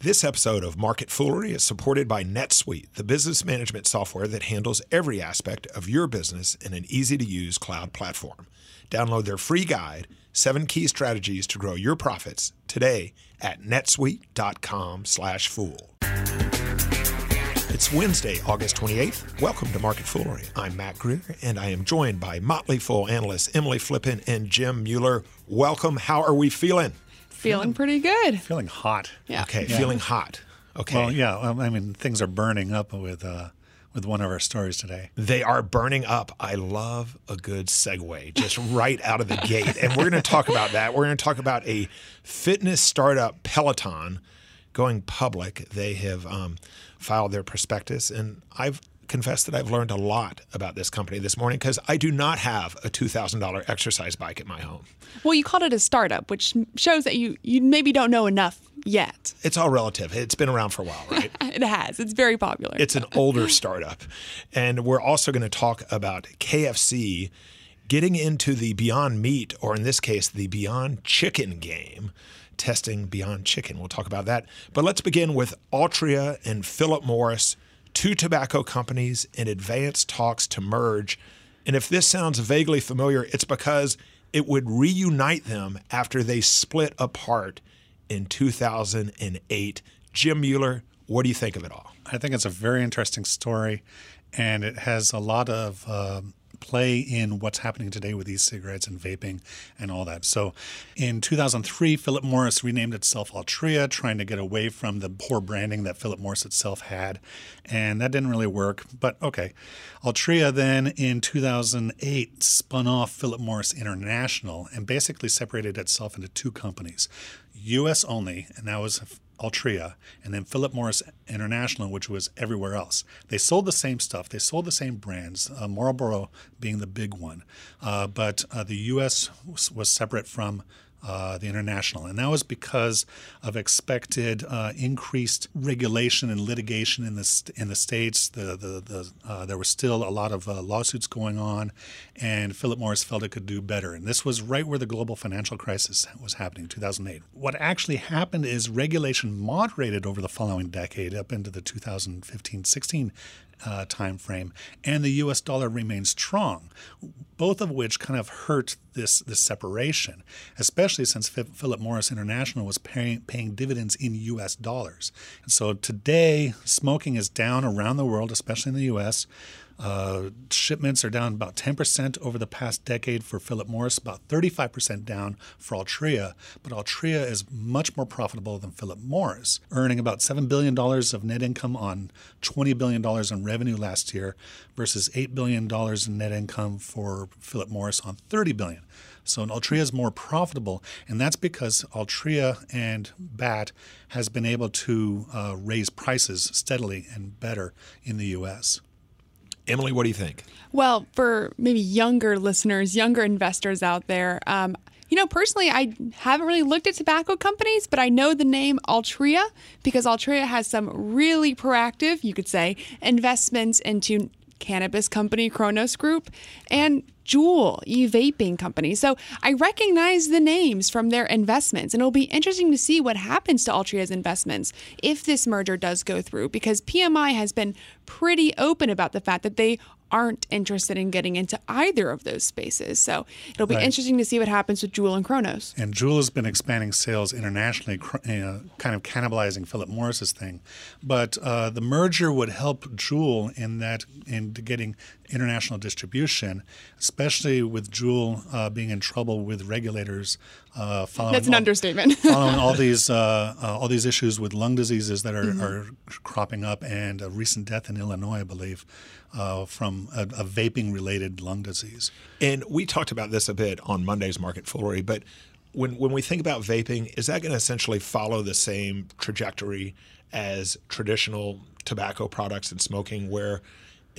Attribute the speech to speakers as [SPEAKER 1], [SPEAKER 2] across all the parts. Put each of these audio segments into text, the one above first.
[SPEAKER 1] This episode of Market Foolery is supported by NetSuite, the business management software that handles every aspect of your business in an easy to use cloud platform. Download their free guide, Seven Key Strategies to Grow Your Profits, today at netsuite.com/slash fool. It's Wednesday, August 28th. Welcome to Market Foolery. I'm Mac Greer, and I am joined by Motley Fool analysts Emily Flippen and Jim Mueller. Welcome. How are we feeling?
[SPEAKER 2] Feeling pretty good.
[SPEAKER 3] Feeling hot.
[SPEAKER 2] Yeah.
[SPEAKER 1] Okay, feeling hot. Okay.
[SPEAKER 3] Well, yeah. um, I mean, things are burning up with uh, with one of our stories today.
[SPEAKER 1] They are burning up. I love a good segue just right out of the gate. And we're going to talk about that. We're going to talk about a fitness startup, Peloton, going public. They have um, filed their prospectus, and I've confessed that I've learned a lot about this company this morning because I do not have a $2,000 exercise bike at my home.
[SPEAKER 2] Well, you called it a startup, which shows that you, you maybe don't know enough yet.
[SPEAKER 1] It's all relative. It's been around for a while, right?
[SPEAKER 2] It has. It's very popular.
[SPEAKER 1] It's an older startup. And we're also going to talk about KFC getting into the Beyond Meat, or in this case, the Beyond Chicken game, testing Beyond Chicken. We'll talk about that. But let's begin with Altria and Philip Morris, two tobacco companies in advanced talks to merge. And if this sounds vaguely familiar, it's because it would reunite them after they split apart in 2008. Jim Mueller, what do you think of it all?
[SPEAKER 3] I think it's a very interesting story, and it has a lot of um, play in what's happening today with these cigarettes and vaping and all that. So, in 2003, Philip Morris renamed itself Altria, trying to get away from the poor branding that Philip Morris itself had, and that didn't really work. But okay, Altria then in 2008 spun off Philip Morris International and basically separated itself into two companies, U.S. only, and that was Altria, and then Philip Morris International, which was everywhere else. They sold the same stuff. They sold the same brands, uh, Marlboro being the big one. Uh, but uh, the U.S. Was, was, separate from uh, the international, and that was because of expected uh, increased regulation and litigation in the in the states. The the, the uh, there was still a lot of lawsuits going on, and Philip Morris felt it could do better. And this was right where the global financial crisis was happening, 2008. What actually happened is regulation moderated over the following decade, up into the 2015-16 uh, time frame, and the U.S. dollar remains strong, both of which kind of hurt this this separation, especially since Philip Morris International was paying, paying dividends in U.S. dollars. And so today, smoking is down around the world, especially in the U.S. Uh, shipments are down about 10% over the past decade for Philip Morris, about 35% down for Altria. But Altria is much more profitable than Philip Morris, earning about $7 billion of net income on $20 billion in revenue last year versus $8 billion in net income for Philip Morris on 30 billion. So Altria is more profitable, and that's because Altria and BAT has been able to uh, raise prices steadily and better in the U.S.
[SPEAKER 1] Emily, what do you think?
[SPEAKER 2] Well, for maybe younger listeners, younger investors out there, um, you know, personally, I haven't really looked at tobacco companies, but I know the name Altria because Altria has some really proactive, you could say, investments into cannabis company Cronos Group and Juul e-vaping company. So I recognize the names from their investments, and it'll be interesting to see what happens to Altria's investments if this merger does go through, because PMI has been pretty open about the fact that they aren't interested in getting into either of those spaces. So it'll be right. interesting to see what happens with Juul and Cronos.
[SPEAKER 3] And Juul has been expanding sales internationally, uh, kind of cannibalizing Philip Morris's thing. But uh, the merger would help Juul in that in getting international distribution, especially with Juul uh, being in trouble with regulators.
[SPEAKER 2] Uh, following That's an all, understatement.
[SPEAKER 3] following all these uh, uh, all these issues with lung diseases that are, mm-hmm. are cropping up, and a recent death in Illinois, I believe, uh, from a, a vaping related lung disease.
[SPEAKER 1] And we talked about this a bit on Monday's Market Foolery, but when when we think about vaping, is that going to essentially follow the same trajectory as traditional tobacco products and smoking, where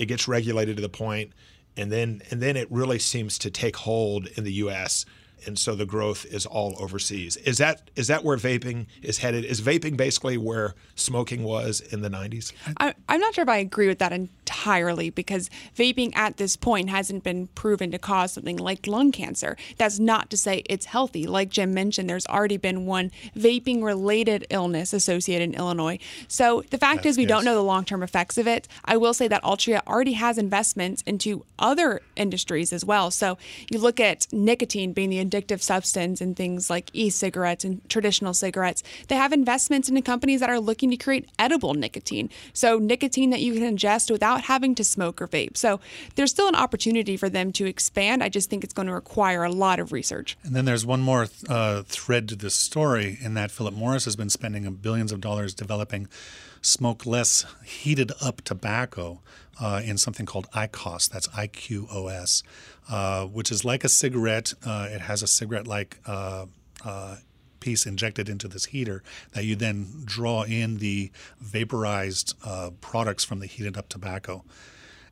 [SPEAKER 1] it gets regulated to the point, and then and then it really seems to take hold in the U.S. And so the growth is all overseas. Is that is that where vaping is headed? Is vaping basically where smoking was in the 90s?
[SPEAKER 2] I, am not sure if I agree with that entirely because vaping at this point hasn't been proven to cause something like lung cancer. That's not to say it's healthy. Like Jim mentioned, there's already been one vaping related illness associated in Illinois. So the fact
[SPEAKER 3] Yes,
[SPEAKER 2] is, we don't know the long term effects of it. I will say that Altria already has investments into other industries as well. So you look at nicotine being the addictive substance in things like e cigarettes and traditional cigarettes. They have investments into companies that are looking to create edible nicotine. So nicotine that you can ingest without having to smoke or vape. So there's still an opportunity for them to expand. I just think it's going to require a lot of research.
[SPEAKER 3] And then there's one more uh, thread to this story in that Philip Morris has been spending billions of dollars developing smokeless heated up tobacco uh, in something called IQOS. That's I Q O S, uh, which is like a cigarette. Uh, it has a cigarette like uh, uh, piece injected into this heater that you then draw in the vaporized uh, products from the heated up tobacco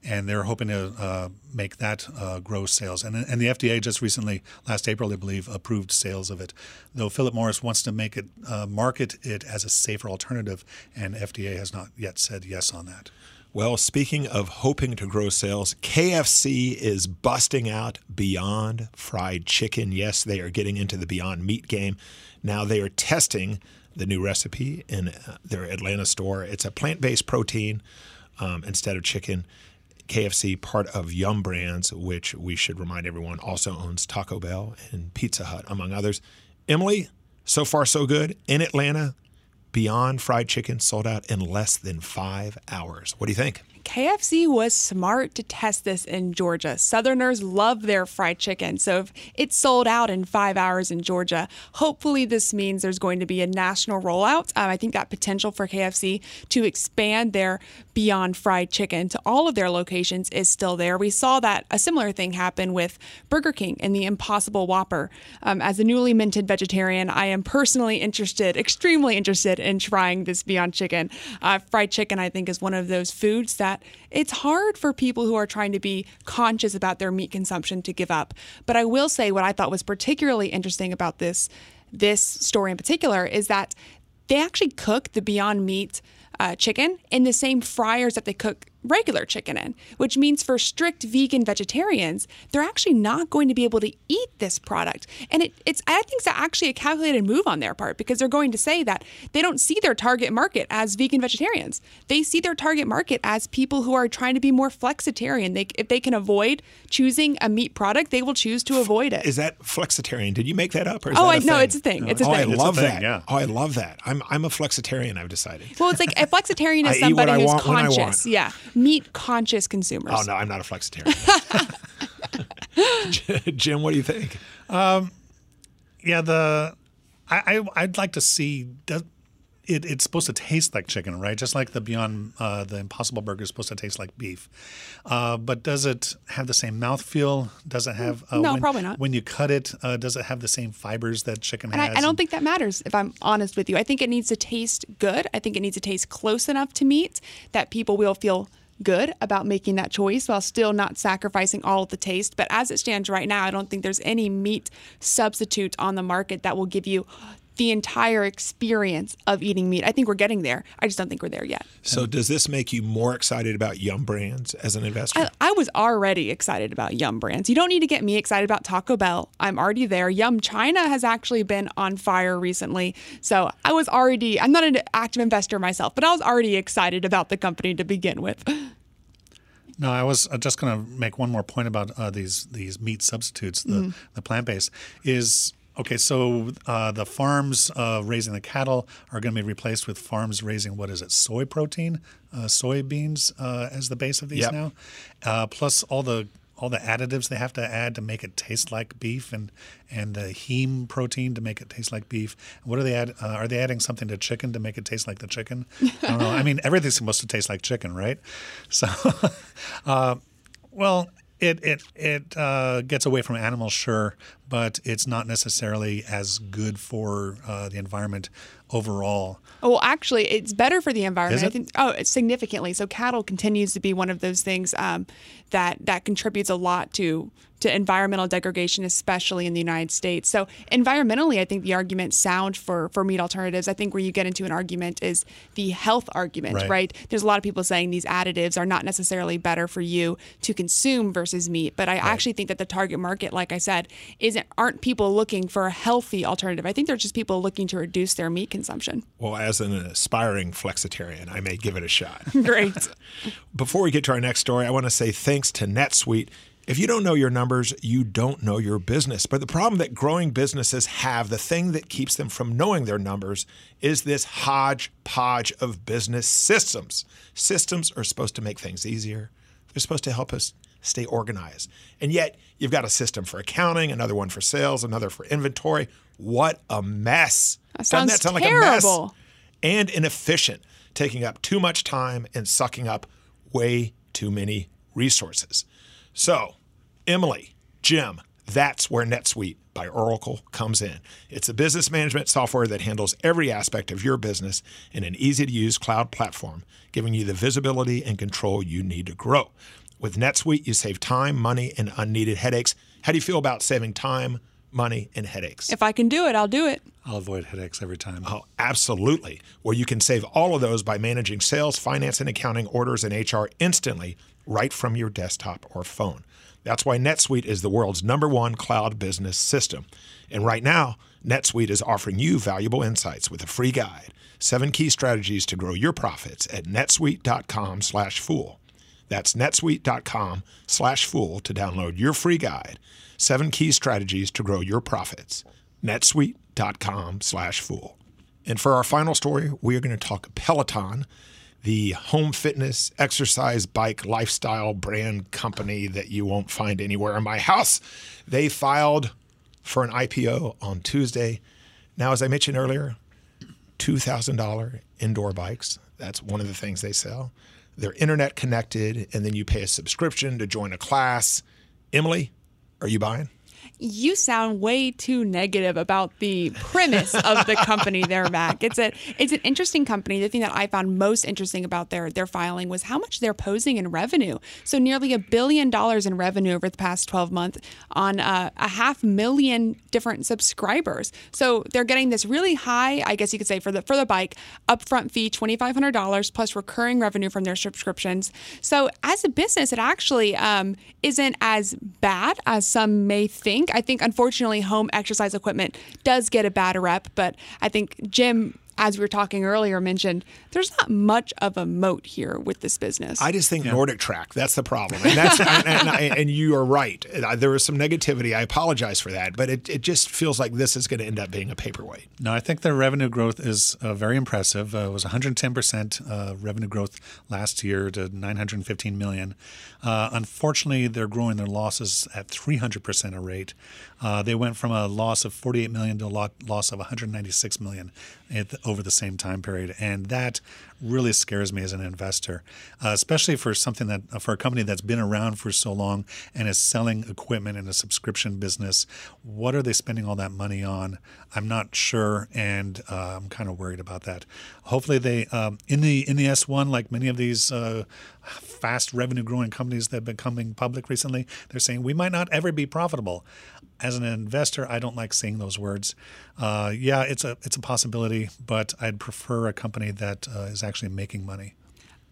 [SPEAKER 3] and they're hoping to uh, make that uh, grow sales. And, and the FDA just recently, last April, I believe, approved sales of it. Though Philip Morris wants to make it uh, market it as a safer alternative, and FDA has not yet said yes on that.
[SPEAKER 1] Well, speaking of hoping to grow sales, KFC is busting out Beyond Fried Chicken. Yes, they are getting into the Beyond Meat game. Now they are testing the new recipe in uh, their Atlanta store. It's a plant based protein um, instead of chicken. KFC, part of Yum Brands, which we should remind everyone also owns Taco Bell and Pizza Hut, among others. Emily, so far so good. In Atlanta, Beyond Fried Chicken sold out in less than five hours. What do you think?
[SPEAKER 2] KFC was smart to test this in Georgia. Southerners love their fried chicken. So if it sold out in five hours in Georgia, hopefully this means there's going to be a national rollout. Um, I think that potential for KFC to expand their Beyond Fried Chicken to all of their locations is still there. We saw that a similar thing happen with Burger King and the Impossible Whopper. Um, as a newly minted vegetarian, I am personally interested, extremely interested in trying this Beyond Chicken. Uh, fried chicken, I think, is one of those foods that it's hard for people who are trying to be conscious about their meat consumption to give up. But I will say what I thought was particularly interesting about this this story in particular is that they actually cook the Beyond Meat uh, chicken in the same fryers that they cook regular chicken in, which means for strict vegan vegetarians, they're actually not going to be able to eat this product. And it, it's I think it's actually a calculated move on their part because they're going to say that they don't see their target market as vegan vegetarians. They see their target market as people who are trying to be more flexitarian. They, if they can avoid choosing a meat product, they will choose to avoid it.
[SPEAKER 1] Is that flexitarian? Did you make that up? Or is
[SPEAKER 2] Oh,
[SPEAKER 1] that
[SPEAKER 2] I-
[SPEAKER 1] a
[SPEAKER 2] no,
[SPEAKER 1] thing?
[SPEAKER 2] it's a thing. It's a
[SPEAKER 1] oh,
[SPEAKER 2] thing.
[SPEAKER 1] I
[SPEAKER 3] It's a
[SPEAKER 1] love
[SPEAKER 3] thing,
[SPEAKER 1] that.
[SPEAKER 3] yeah.
[SPEAKER 1] Oh, I love that. I'm I'm a flexitarian. I've decided.
[SPEAKER 2] well, it's like a flexitarian is somebody who's
[SPEAKER 1] want when I want.
[SPEAKER 2] conscious. Yeah, meat conscious consumers.
[SPEAKER 1] Oh no, I'm not a flexitarian. Jim, what do you think?
[SPEAKER 3] Yeah, the I, I I'd like to see does it, it's supposed to taste like chicken, right? Just like the Beyond uh, the Impossible Burger is supposed to taste like beef. Uh, but does it have the same mouthfeel? Does it have uh,
[SPEAKER 2] No,
[SPEAKER 3] when,
[SPEAKER 2] probably not.
[SPEAKER 3] When you cut it, uh, does it have the same fibers that chicken
[SPEAKER 2] And
[SPEAKER 3] has?
[SPEAKER 2] I, I don't think that matters if I'm honest with you. I think it needs to taste good. I think it needs to taste close enough to meat that people will feel good about making that choice while still not sacrificing all of the taste. But as it stands right now, I don't think there's any meat substitute on the market that will give you the entire experience of eating meat. I think we're getting there. I just don't think we're there yet.
[SPEAKER 1] So, does this make you more excited about Yum Brands as an investor?
[SPEAKER 2] I, I was already excited about Yum Brands. You don't need to get me excited about Taco Bell. I'm already there. Yum China has actually been on fire recently. So I was already, I'm not an active investor myself, but I was already excited about the company to begin with.
[SPEAKER 3] No, I was uh, just going to make one more point about uh, these these meat substitutes, the the plant based is. Okay, so uh, the farms uh, raising the cattle are going to be replaced with farms raising what is it, soy protein, uh, soybeans uh, as the base of these
[SPEAKER 1] Yep.
[SPEAKER 3] now, uh, plus all the all the additives they have to add to make it taste like beef, and and the heme protein to make it taste like beef. What are they add? Uh, are they adding something to chicken to make it taste like the chicken? I don't know. I mean, everything's supposed to taste like chicken, right? So, uh, well, it it it uh, gets away from animals, sure, but it's not necessarily as good for uh, the environment overall.
[SPEAKER 2] Oh, well, actually, it's better for the environment.
[SPEAKER 3] Is
[SPEAKER 2] I think. Oh, significantly. So cattle continues to be one of those things um, that that contributes a lot to to environmental degradation, especially in the United States. So environmentally, I think the argument sound for for meat alternatives. I think where you get into an argument is the health argument,
[SPEAKER 3] Right.
[SPEAKER 2] right? There's a lot of people saying these additives are not necessarily better for you to consume versus meat, but I actually think that the target market, like I said, isn't aren't people looking for a healthy alternative. I think they're just people looking to reduce their meat consumption.
[SPEAKER 1] Well, as an aspiring flexitarian, I may give it a shot.
[SPEAKER 2] Great.
[SPEAKER 1] Before we get to our next story, I want to say thanks to NetSuite. If you don't know your numbers, you don't know your business. But the problem that growing businesses have, the thing that keeps them from knowing their numbers, is this hodgepodge of business systems. Systems are supposed to make things easier, they're supposed to help us stay organized. And yet, you've got a system for accounting, another one for sales, another for inventory. What a mess.
[SPEAKER 2] That
[SPEAKER 1] Doesn't
[SPEAKER 2] sounds
[SPEAKER 1] that sound like a mess? and inefficient, taking up too much time and sucking up way too many resources. So, Emily, Jim, that's where NetSuite by Oracle comes in. It's a business management software that handles every aspect of your business in an easy to use cloud platform, giving you the visibility and control you need to grow. With NetSuite, you save time, money, and unneeded headaches. How do you feel about saving time, money, and headaches?
[SPEAKER 2] If I can do it, I'll do it.
[SPEAKER 3] I'll avoid headaches every time.
[SPEAKER 1] Oh, absolutely. Well, you can save all of those by managing sales, finance, and accounting orders and HR instantly right from your desktop or phone. That's why NetSuite is the world's number one cloud business system. And right now, NetSuite is offering you valuable insights with a free guide, seven key strategies to grow your profits at netsuite.com slash fool. That's netsuite.com slash fool to download your free guide, seven key strategies to grow your profits. netsuite.com slash fool. And for our final story, we are going to talk Peloton, the home fitness, exercise, bike, lifestyle brand company that you won't find anywhere in my house. They filed for an IPO on Tuesday. Now, as I mentioned earlier, $2,000 indoor bikes. That's one of the things they sell. They're internet connected, and then you pay a subscription to join a class. Emily, are you buying?
[SPEAKER 2] You sound way too negative about the premise of the company there, Mac. It's a it's an interesting company. The thing that I found most interesting about their their filing was how much they're posing in revenue. So nearly a billion dollars in revenue over the past 12 months on uh, a half million different subscribers. So they're getting this really high, I guess you could say for the for the bike, upfront fee $2500 plus recurring revenue from their subscriptions. So as a business, it actually um, isn't as bad as some may think. I think unfortunately home exercise equipment does get a bad rep, but I think Jim as we were talking earlier mentioned there's not much of a moat here with this business.
[SPEAKER 1] I just think NordicTrack. That's the problem, and that's and, and, I- and you are right. Uh, There was some negativity. I apologize for that, but it, it just feels like this is going to end up being a paperweight.
[SPEAKER 3] No, I think their revenue growth is uh, very impressive. Uh, it was 110% uh, revenue growth last year to 915 million. Uh, unfortunately, they're growing their losses at 300% a rate. Uh, they went from a loss of 48 million to a lo- loss of 196 million the, over the same time period, and that really scares me as an investor, uh, especially for something that for a company that's been around for so long and is selling equipment in a subscription business. What are they spending all that money on? I'm not sure, and uh, I'm kind of worried about that. Hopefully, they um, in the in the S1, like many of these uh, fast revenue growing companies that have been coming public recently, they're saying we might not ever be profitable. As an investor, I don't like saying those words. Uh, yeah, it's a it's a possibility, but I'd prefer a company that uh, is actually making money.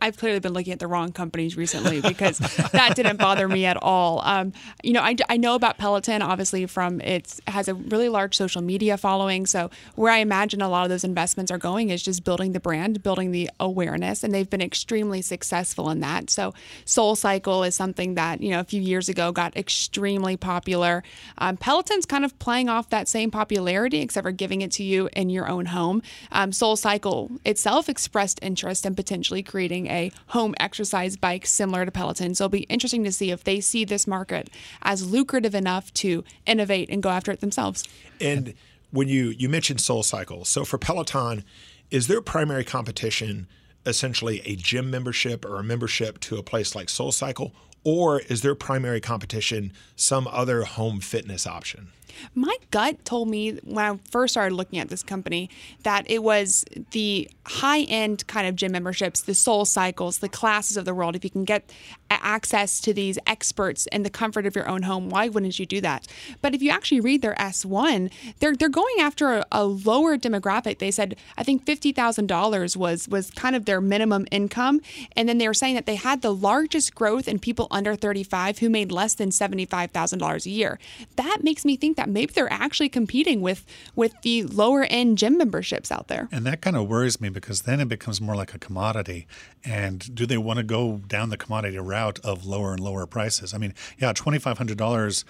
[SPEAKER 2] I've clearly been looking at the wrong companies recently because that didn't bother me at all. Um, you know, I, I know about Peloton obviously from its it has a really large social media following. So where I imagine a lot of those investments are going is just building the brand, building the awareness, and they've been extremely successful in that. So SoulCycle is something that you know a few years ago got extremely popular. Um, Peloton's kind of playing off that same popularity, except for giving it to you in your own home. Um, SoulCycle itself expressed interest in potentially creating a home exercise bike similar to Peloton. So it'll be interesting to see if they see this market as lucrative enough to innovate and go after it themselves.
[SPEAKER 1] And when you you mentioned SoulCycle, so for Peloton, is their primary competition essentially a gym membership or a membership to a place like SoulCycle, or is their primary competition some other home fitness option?
[SPEAKER 2] My gut told me when I first started looking at this company that it was the high end kind of gym memberships, the soul cycles, the classes of the world. If you can get access to these experts in the comfort of your own home, why wouldn't you do that? But if you actually read their S1, they're they're going after a, a lower demographic. They said I think fifty thousand dollars was was kind of their minimum income, and then they were saying that they had the largest growth in people under thirty five who made less than seventy five thousand dollars a year. That makes me think that maybe they're actually competing with with the lower end gym memberships out there.
[SPEAKER 3] And that kind of worries me because then it becomes more like a commodity. And do they want to go down the commodity route of lower and lower prices? I mean, yeah, twenty five hundred dollars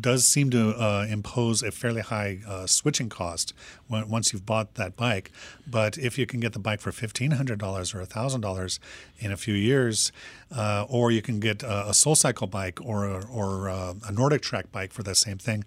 [SPEAKER 3] does seem to uh, impose a fairly high uh, switching cost when, once you've bought that bike. But if you can get the bike for fifteen hundred dollars or thousand dollars in a few years, uh, or you can get a, a SoulCycle bike or a, or a, a NordicTrack bike for the same thing,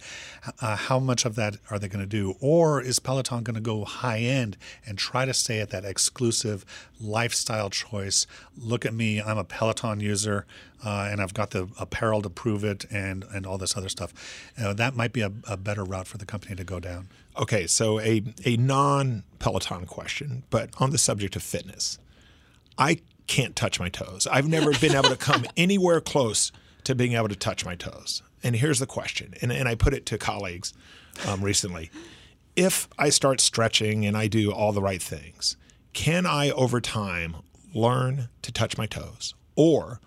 [SPEAKER 3] uh, how much of that are they going to do? Or is Peloton going to go high end and try to stay at that exclusive lifestyle choice? Look at me, I'm a Peloton user. Uh, and I've got the apparel to prove it, and and all this other stuff. Uh, that might be a, a better route for the company to go down.
[SPEAKER 1] Okay, so a a non Peloton question, but on the subject of fitness, I can't touch my toes. I've never been able to come anywhere close to being able to touch my toes. And here's the question, and, and I put it to colleagues um, recently. If I start stretching and I do all the right things, can I over time learn to touch my toes? Or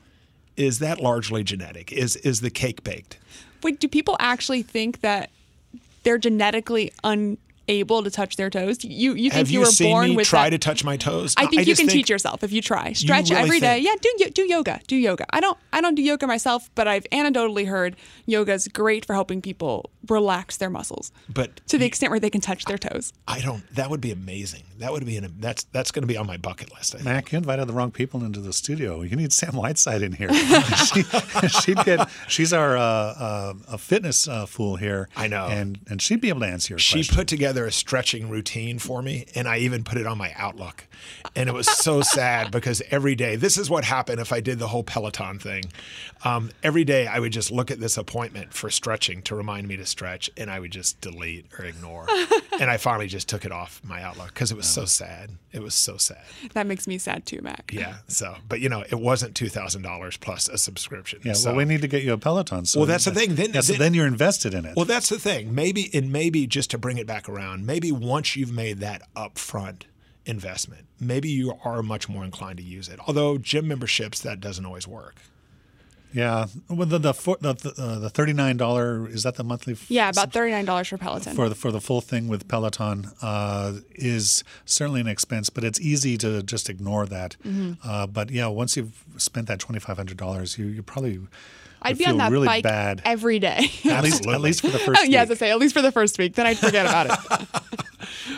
[SPEAKER 1] is that largely genetic? Is is the cake baked?
[SPEAKER 2] Wait, do people actually think that they're genetically unable to touch their toes? You you think
[SPEAKER 1] Have
[SPEAKER 2] you,
[SPEAKER 1] you
[SPEAKER 2] were
[SPEAKER 1] seen
[SPEAKER 2] born
[SPEAKER 1] me
[SPEAKER 2] with
[SPEAKER 1] try
[SPEAKER 2] that?
[SPEAKER 1] to touch my toes?
[SPEAKER 2] I
[SPEAKER 1] No,
[SPEAKER 2] think you
[SPEAKER 1] just
[SPEAKER 2] can teach yourself if you try. Stretch
[SPEAKER 1] really
[SPEAKER 2] every day.
[SPEAKER 1] think-
[SPEAKER 2] Yeah, do do yoga. Do yoga. I don't I don't do yoga myself, but I've anecdotally heard yoga's great for helping people relax their muscles
[SPEAKER 1] But
[SPEAKER 2] to the extent where they can touch their toes.
[SPEAKER 1] I don't. That would be amazing. That would be an. That's that's going to be on my bucket list. I think.
[SPEAKER 3] Mac, you invited the wrong people into the studio. You need Sam Whiteside in here. she, she'd get. She's our uh, uh, a fitness uh, fool here.
[SPEAKER 1] I know.
[SPEAKER 3] and and she'd be able to answer your
[SPEAKER 1] She
[SPEAKER 3] question.
[SPEAKER 1] put together a stretching routine for me, and I even put it on my Outlook. And it was so sad because every day, this is what happened if I did the whole Peloton thing. Um, every day, I would just look at this appointment for stretching to remind me to stretch, and I would just delete or ignore. and I finally just took it off my Outlook because it was so sad. It was so sad.
[SPEAKER 2] That makes me sad too, Mac.
[SPEAKER 1] Yeah. So, but you know, it wasn't two thousand dollars plus a subscription.
[SPEAKER 3] yeah,
[SPEAKER 1] so.
[SPEAKER 3] well, we need to get you a Peloton. So
[SPEAKER 1] Well, that's the thing. Then-
[SPEAKER 3] yeah, so
[SPEAKER 1] then-
[SPEAKER 3] then you're invested in it.
[SPEAKER 1] Well, that's the thing. Maybe, and maybe just to bring it back around, maybe once you've made that upfront investment, maybe you are much more inclined to use it. Although gym memberships, that doesn't always work.
[SPEAKER 3] yeah, well, the the four- the, the, uh, the thirty nine dollar is that the monthly? f-
[SPEAKER 2] Yeah, about thirty nine dollars for Peloton.
[SPEAKER 3] for the for the full thing with Peloton uh, is certainly an expense, but it's easy to just ignore that.
[SPEAKER 2] Mm-hmm.
[SPEAKER 3] Uh, but yeah, once you've spent that twenty five hundred dollars, you you probably
[SPEAKER 2] I'd be on that
[SPEAKER 3] really
[SPEAKER 2] bike
[SPEAKER 3] bad.
[SPEAKER 2] every day.
[SPEAKER 3] at least at least for the first.
[SPEAKER 2] Oh, yeah, as I
[SPEAKER 3] week.
[SPEAKER 2] say, at least for the first week. Then I'd forget about it.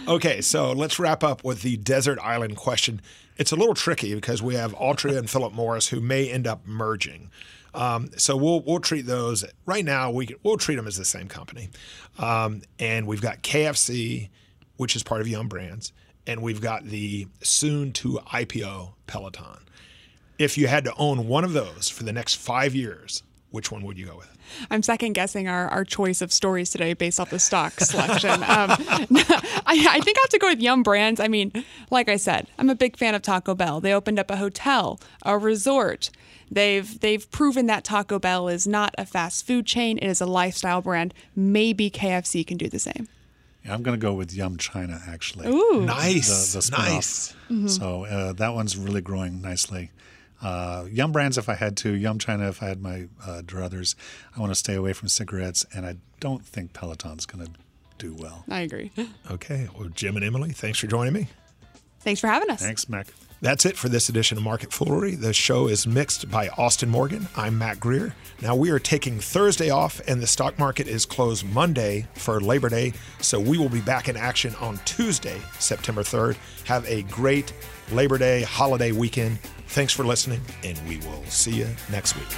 [SPEAKER 1] Okay, so let's wrap up with the desert island question. It's a little tricky because we have Altria and Philip Morris who may end up merging. Um, so we'll we'll treat those right now. We can, we'll treat them as the same company, um, and we've got KFC, which is part of Yum Brands, and we've got the soon to IPO Peloton. If you had to own one of those for the next five years, which one would you go with?
[SPEAKER 2] I'm second guessing our, our choice of stories today based off the stock selection. Um, I, I think I have to go with Yum Brands. I mean, like I said, I'm a big fan of Taco Bell. They opened up a hotel, a resort. They've they've proven that Taco Bell is not a fast food chain; it is a lifestyle brand. Maybe KFC can do the same.
[SPEAKER 3] Yeah, I'm going to go with Yum China actually.
[SPEAKER 2] Ooh,
[SPEAKER 1] Nice,
[SPEAKER 3] the, the spin-off.
[SPEAKER 1] nice.
[SPEAKER 3] So uh, that one's really growing nicely. Uh, Yum Brands, if I had to, Yum China, if I had my uh, druthers. I want to stay away from cigarettes, and I don't think Peloton's going to do well.
[SPEAKER 2] I agree.
[SPEAKER 1] Okay, well, Jim and Emily, thanks for joining me.
[SPEAKER 2] Thanks for having us.
[SPEAKER 3] Thanks, Mac.
[SPEAKER 1] That's it for this edition of Market Foolery. The show is mixed by Austin Morgan. I'm Mac Greer. Now we are taking Thursday off, and the stock market is closed Monday for Labor Day. So we will be back in action on Tuesday, September 3rd. Have a great Labor Day holiday weekend. Thanks for listening, and we will see you next week.